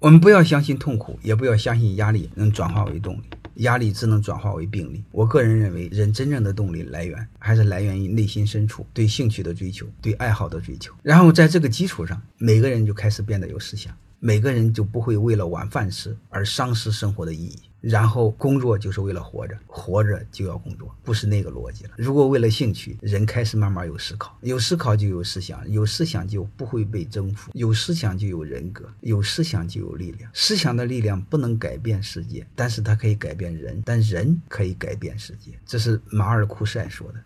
我们不要相信痛苦，也不要相信压力能转化为动力，压力只能转化为病力。我个人认为，人真正的动力来源还是来源于内心深处对兴趣的追求、对爱好的追求。然后在这个基础上，每个人就开始变得有思想，每个人就不会为了晚饭吃而丧失生活的意义。然后工作就是为了活着，活着就要工作，不是那个逻辑了。如果为了兴趣，人开始慢慢有思考，有思考就有思想，有思想就不会被征服，有思想就有人格，有思想就有力量。思想的力量不能改变世界，但是它可以改变人，但人可以改变世界。这是马尔库塞说的。